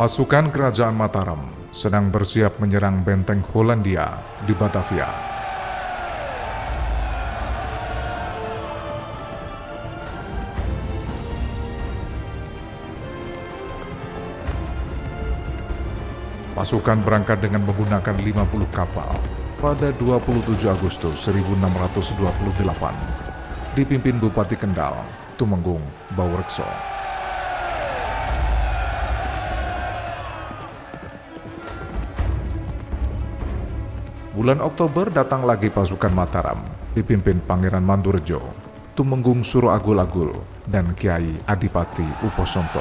Pasukan kerajaan Mataram sedang bersiap menyerang benteng Hollandia di Batavia. Pasukan berangkat dengan menggunakan 50 kapal pada 27 Agustus 1628 dipimpin Bupati Kendal, Tumenggung, Baurekso. Bulan Oktober datang lagi pasukan Mataram, dipimpin Pangeran Mandurjo, Tumenggung Suro Agul-Agul, dan Kiai Adipati Uposonto.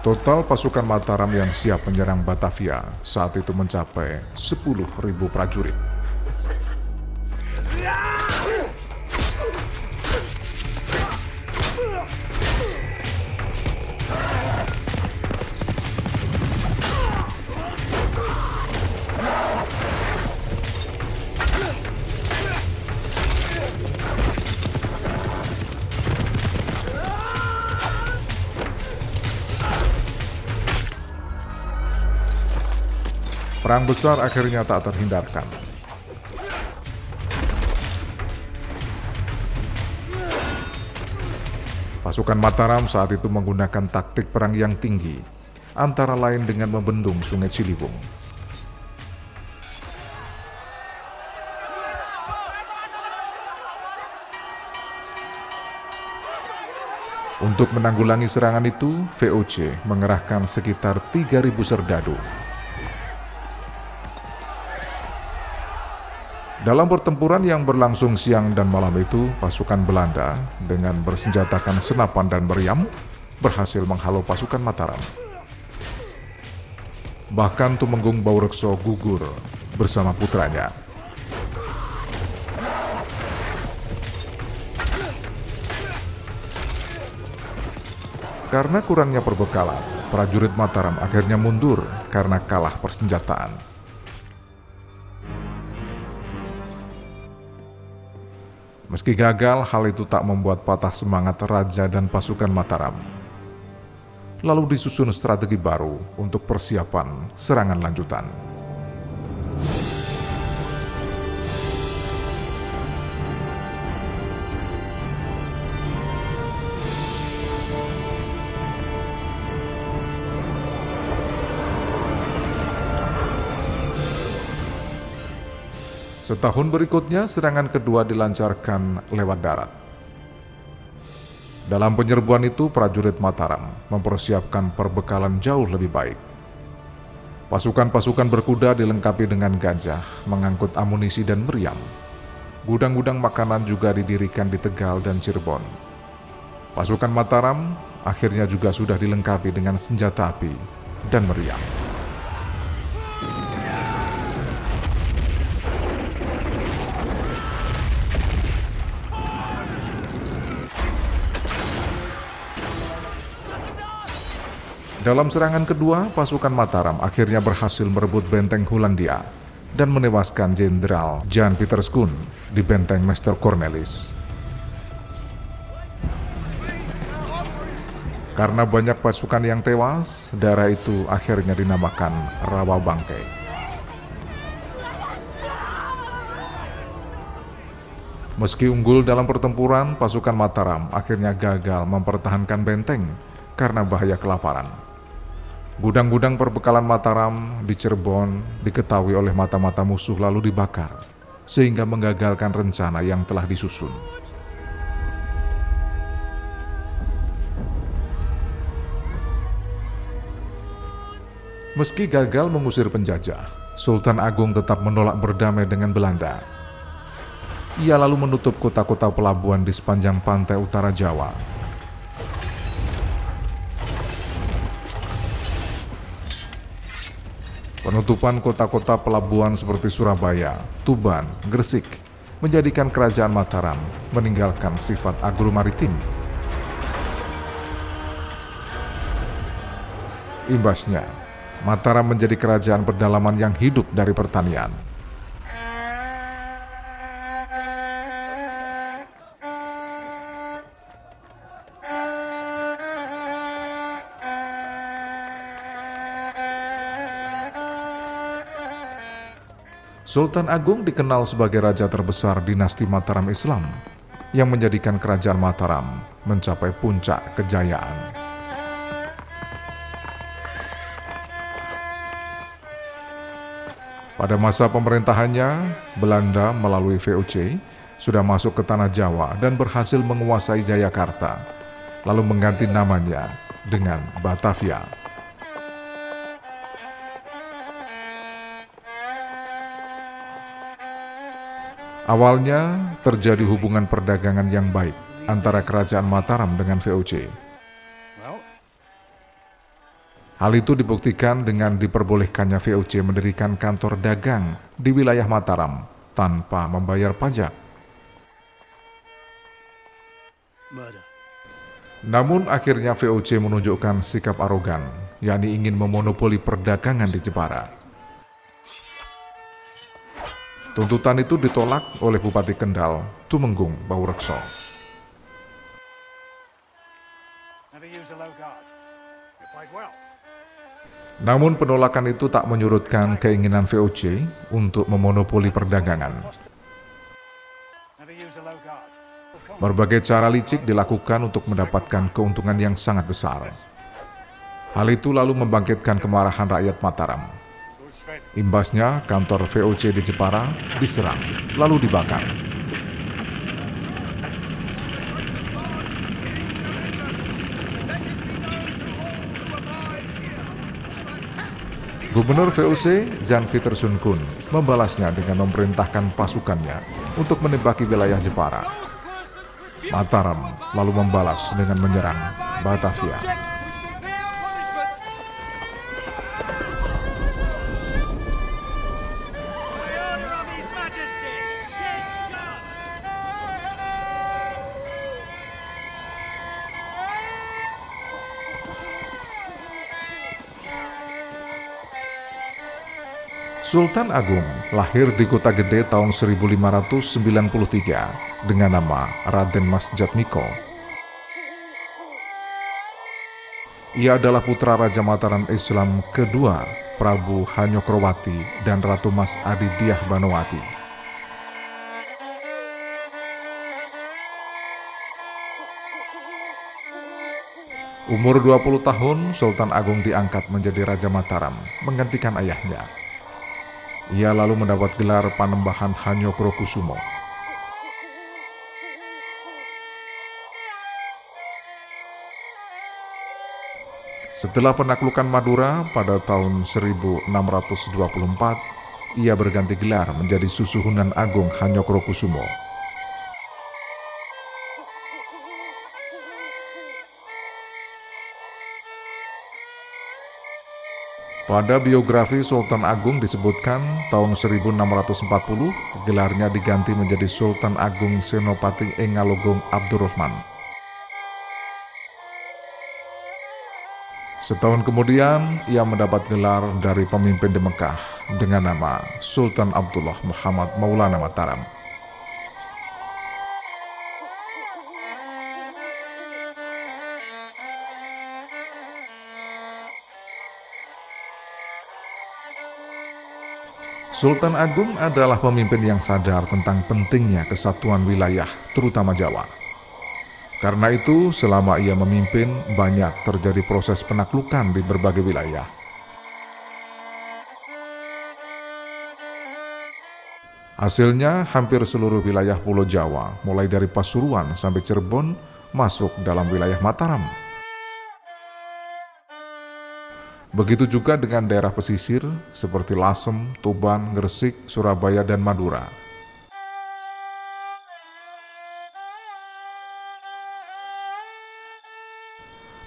Total pasukan Mataram yang siap menyerang Batavia saat itu mencapai 10.000 prajurit. Perang besar akhirnya tak terhindarkan. Pasukan Mataram saat itu menggunakan taktik perang yang tinggi, antara lain dengan membendung Sungai Ciliwung. Untuk menanggulangi serangan itu, VOC mengerahkan sekitar 3.000 serdadu Dalam pertempuran yang berlangsung siang dan malam itu, pasukan Belanda dengan bersenjatakan senapan dan meriam berhasil menghalau pasukan Mataram. Bahkan Tumenggung Baurekso gugur bersama putranya. Karena kurangnya perbekalan, prajurit Mataram akhirnya mundur karena kalah persenjataan. Meski gagal, hal itu tak membuat patah semangat raja dan pasukan Mataram. Lalu disusun strategi baru untuk persiapan serangan lanjutan. Setahun berikutnya, serangan kedua dilancarkan lewat darat. Dalam penyerbuan itu, prajurit Mataram mempersiapkan perbekalan jauh lebih baik. Pasukan-pasukan berkuda dilengkapi dengan gajah, mengangkut amunisi dan meriam. Gudang-gudang makanan juga didirikan di Tegal dan Cirebon. Pasukan Mataram akhirnya juga sudah dilengkapi dengan senjata api dan meriam. Dalam serangan kedua, pasukan Mataram akhirnya berhasil merebut benteng Hollandia dan menewaskan Jenderal Jan Pieterskun di benteng Master Cornelis. Karena banyak pasukan yang tewas, daerah itu akhirnya dinamakan Rawa Bangkai. Meski unggul dalam pertempuran, pasukan Mataram akhirnya gagal mempertahankan benteng karena bahaya kelaparan. Gudang-gudang perbekalan Mataram di Cirebon diketahui oleh mata-mata musuh lalu dibakar, sehingga menggagalkan rencana yang telah disusun. Meski gagal mengusir penjajah, Sultan Agung tetap menolak berdamai dengan Belanda. Ia lalu menutup kota-kota pelabuhan di sepanjang pantai utara Jawa Penutupan kota-kota pelabuhan seperti Surabaya, Tuban, Gresik menjadikan kerajaan Mataram meninggalkan sifat agro-maritim. Imbasnya, Mataram menjadi kerajaan pedalaman yang hidup dari pertanian. Sultan Agung dikenal sebagai raja terbesar dinasti Mataram Islam yang menjadikan kerajaan Mataram mencapai puncak kejayaan. Pada masa pemerintahannya, Belanda melalui VOC sudah masuk ke tanah Jawa dan berhasil menguasai Jayakarta, lalu mengganti namanya dengan Batavia. Awalnya terjadi hubungan perdagangan yang baik antara kerajaan Mataram dengan VOC. Hal itu dibuktikan dengan diperbolehkannya VOC mendirikan kantor dagang di wilayah Mataram tanpa membayar pajak. Namun akhirnya VOC menunjukkan sikap arogan, yakni ingin memonopoli perdagangan di Jepara. Tuntutan itu ditolak oleh Bupati Kendal, Tumenggung Baurekso. Namun penolakan itu tak menyurutkan keinginan VOC untuk memonopoli perdagangan. Berbagai cara licik dilakukan untuk mendapatkan keuntungan yang sangat besar. Hal itu lalu membangkitkan kemarahan rakyat Mataram. Imbasnya, kantor VOC di Jepara diserang, lalu dibakar. Gubernur VOC Zanvi Sun Kun membalasnya dengan memerintahkan pasukannya untuk menembaki wilayah Jepara. Mataram lalu membalas dengan menyerang Batavia. Sultan Agung lahir di Kota Gede tahun 1593 dengan nama Raden Mas Jatmiko. Ia adalah putra Raja Mataram Islam kedua Prabu Hanyokrowati dan Ratu Mas Adidiah Banowati. Umur 20 tahun, Sultan Agung diangkat menjadi Raja Mataram, menggantikan ayahnya, ia lalu mendapat gelar Panembahan Hanyokrokusumo. Setelah penaklukan Madura pada tahun 1624, ia berganti gelar menjadi Susuhunan Agung Hanyokrokusumo. Pada biografi Sultan Agung disebutkan tahun 1640 gelarnya diganti menjadi Sultan Agung Senopati Engalogong Abdurrahman. Setahun kemudian ia mendapat gelar dari pemimpin di Mekah dengan nama Sultan Abdullah Muhammad Maulana Mataram. Sultan Agung adalah pemimpin yang sadar tentang pentingnya kesatuan wilayah, terutama Jawa. Karena itu, selama ia memimpin, banyak terjadi proses penaklukan di berbagai wilayah. Hasilnya, hampir seluruh wilayah Pulau Jawa, mulai dari Pasuruan sampai Cirebon, masuk dalam wilayah Mataram. Begitu juga dengan daerah pesisir seperti Lasem, Tuban, Gresik, Surabaya, dan Madura.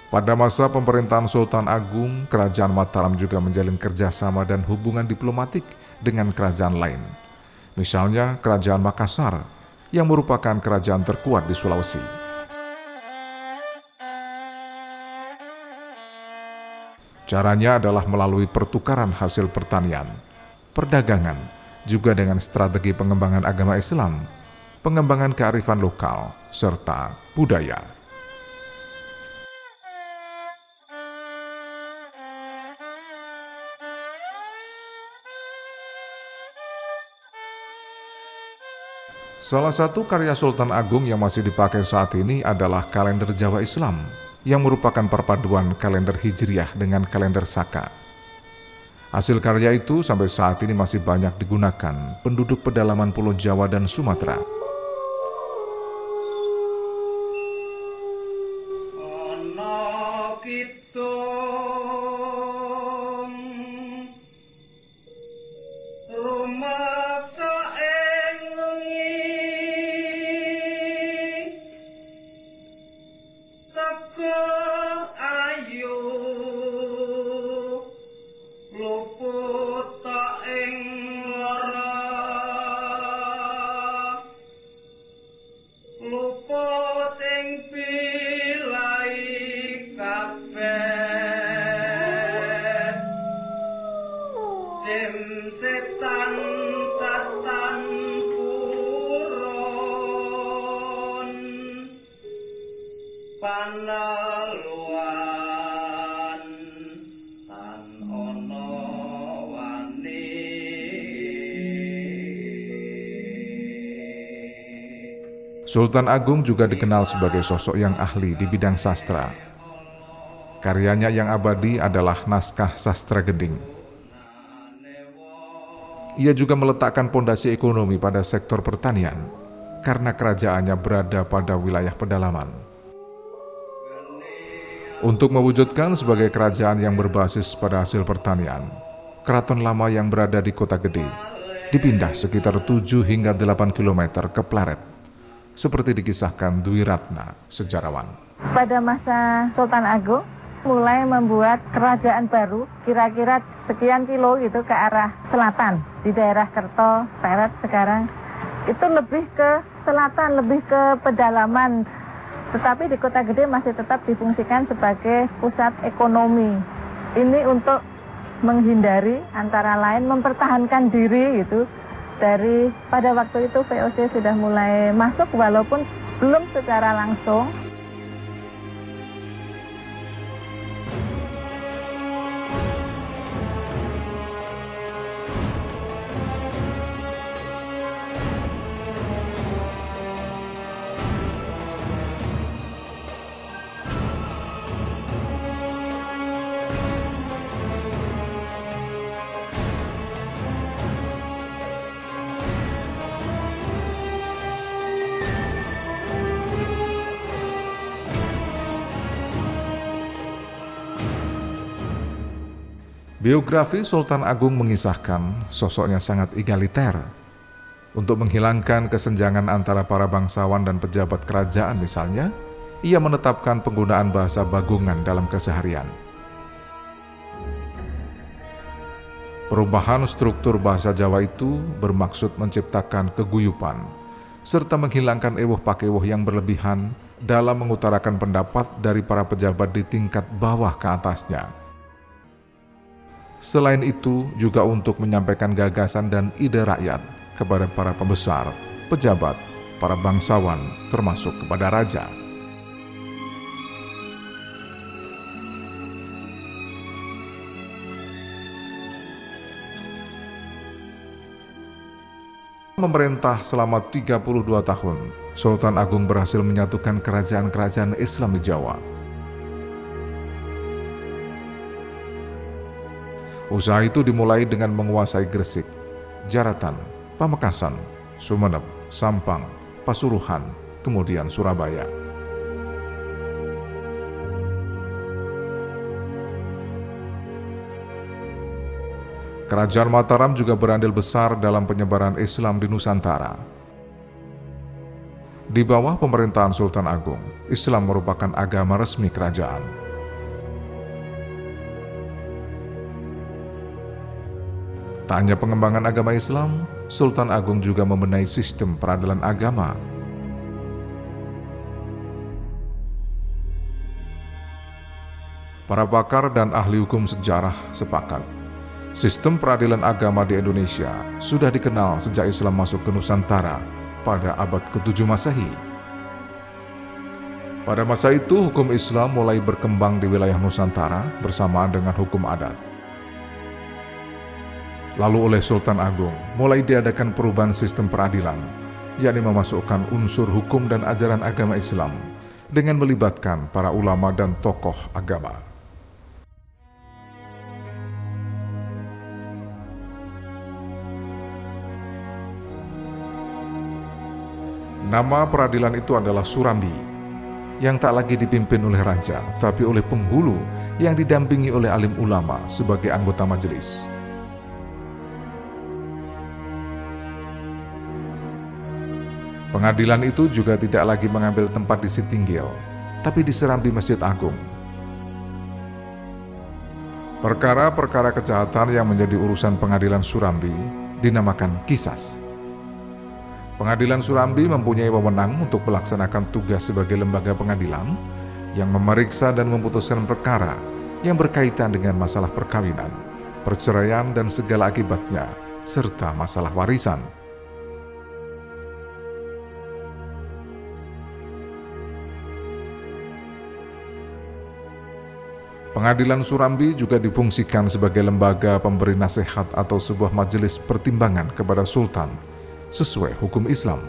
Pada masa pemerintahan Sultan Agung, Kerajaan Mataram juga menjalin kerjasama dan hubungan diplomatik dengan kerajaan lain. Misalnya Kerajaan Makassar, yang merupakan kerajaan terkuat di Sulawesi. Caranya adalah melalui pertukaran hasil pertanian, perdagangan, juga dengan strategi pengembangan agama Islam, pengembangan kearifan lokal, serta budaya. Salah satu karya Sultan Agung yang masih dipakai saat ini adalah kalender Jawa Islam yang merupakan perpaduan kalender Hijriah dengan kalender Saka. Hasil karya itu sampai saat ini masih banyak digunakan penduduk pedalaman Pulau Jawa dan Sumatera. Sultan Agung juga dikenal sebagai sosok yang ahli di bidang sastra. Karyanya yang abadi adalah naskah sastra gending. Ia juga meletakkan pondasi ekonomi pada sektor pertanian karena kerajaannya berada pada wilayah pedalaman. Untuk mewujudkan sebagai kerajaan yang berbasis pada hasil pertanian, keraton lama yang berada di kota gede dipindah sekitar 7 hingga 8 km ke Plaret seperti dikisahkan Dwi Ratna, sejarawan. Pada masa Sultan Agung, mulai membuat kerajaan baru kira-kira sekian kilo gitu ke arah selatan di daerah Kerto, Peret sekarang itu lebih ke selatan, lebih ke pedalaman. Tetapi di kota gede masih tetap difungsikan sebagai pusat ekonomi. Ini untuk menghindari antara lain mempertahankan diri gitu dari pada waktu itu VOC sudah mulai masuk walaupun belum secara langsung Biografi Sultan Agung mengisahkan sosoknya sangat egaliter. Untuk menghilangkan kesenjangan antara para bangsawan dan pejabat kerajaan misalnya, ia menetapkan penggunaan bahasa bagungan dalam keseharian. Perubahan struktur bahasa Jawa itu bermaksud menciptakan keguyupan, serta menghilangkan ewuh pakewuh yang berlebihan dalam mengutarakan pendapat dari para pejabat di tingkat bawah ke atasnya. Selain itu, juga untuk menyampaikan gagasan dan ide rakyat kepada para pembesar, pejabat, para bangsawan, termasuk kepada raja. Memerintah selama 32 tahun, Sultan Agung berhasil menyatukan kerajaan-kerajaan Islam di Jawa Usaha itu dimulai dengan menguasai Gresik, Jaratan, Pamekasan, Sumeneb, Sampang, Pasuruan, kemudian Surabaya. Kerajaan Mataram juga berandil besar dalam penyebaran Islam di Nusantara. Di bawah pemerintahan Sultan Agung, Islam merupakan agama resmi kerajaan. Tak hanya pengembangan agama Islam, Sultan Agung juga membenahi sistem peradilan agama. Para pakar dan ahli hukum sejarah sepakat, sistem peradilan agama di Indonesia sudah dikenal sejak Islam masuk ke Nusantara pada abad ke-7 Masehi. Pada masa itu, hukum Islam mulai berkembang di wilayah Nusantara bersamaan dengan hukum adat. Lalu oleh Sultan Agung mulai diadakan perubahan sistem peradilan yakni memasukkan unsur hukum dan ajaran agama Islam dengan melibatkan para ulama dan tokoh agama. Nama peradilan itu adalah Surambi, yang tak lagi dipimpin oleh raja, tapi oleh penghulu yang didampingi oleh alim ulama sebagai anggota majelis. Pengadilan itu juga tidak lagi mengambil tempat di Sitinggil, tapi di Serambi Masjid Agung. Perkara-perkara kejahatan yang menjadi urusan pengadilan Surambi dinamakan kisas. Pengadilan Surambi mempunyai wewenang untuk melaksanakan tugas sebagai lembaga pengadilan yang memeriksa dan memutuskan perkara yang berkaitan dengan masalah perkawinan, perceraian dan segala akibatnya, serta masalah warisan. Pengadilan Surambi juga difungsikan sebagai lembaga pemberi nasihat atau sebuah majelis pertimbangan kepada Sultan sesuai hukum Islam.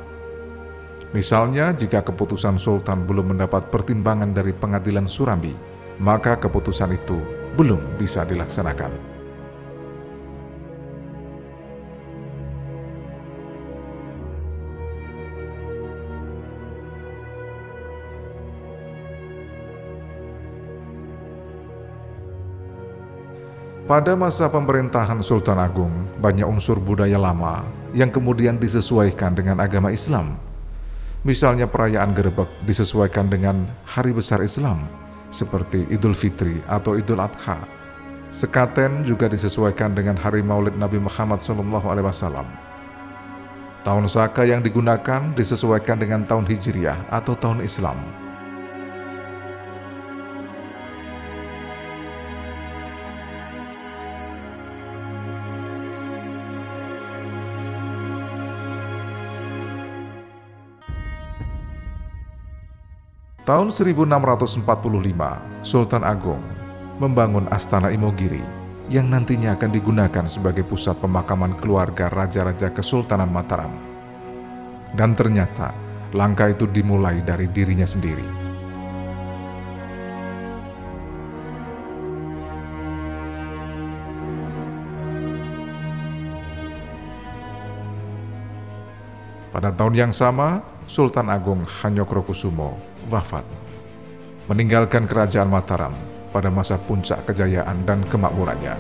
Misalnya, jika keputusan sultan belum mendapat pertimbangan dari pengadilan Surambi, maka keputusan itu belum bisa dilaksanakan. Pada masa pemerintahan Sultan Agung, banyak unsur budaya lama yang kemudian disesuaikan dengan agama Islam. Misalnya perayaan gerebek disesuaikan dengan hari besar Islam, seperti Idul Fitri atau Idul Adha. Sekaten juga disesuaikan dengan hari maulid Nabi Muhammad SAW. Tahun Saka yang digunakan disesuaikan dengan tahun Hijriah atau tahun Islam. Tahun 1645, Sultan Agung membangun Astana Imogiri yang nantinya akan digunakan sebagai pusat pemakaman keluarga raja-raja Kesultanan Mataram. Dan ternyata, langkah itu dimulai dari dirinya sendiri. Pada tahun yang sama, Sultan Agung Hanyokrokusumo wafat, meninggalkan kerajaan Mataram pada masa puncak kejayaan dan kemakmurannya.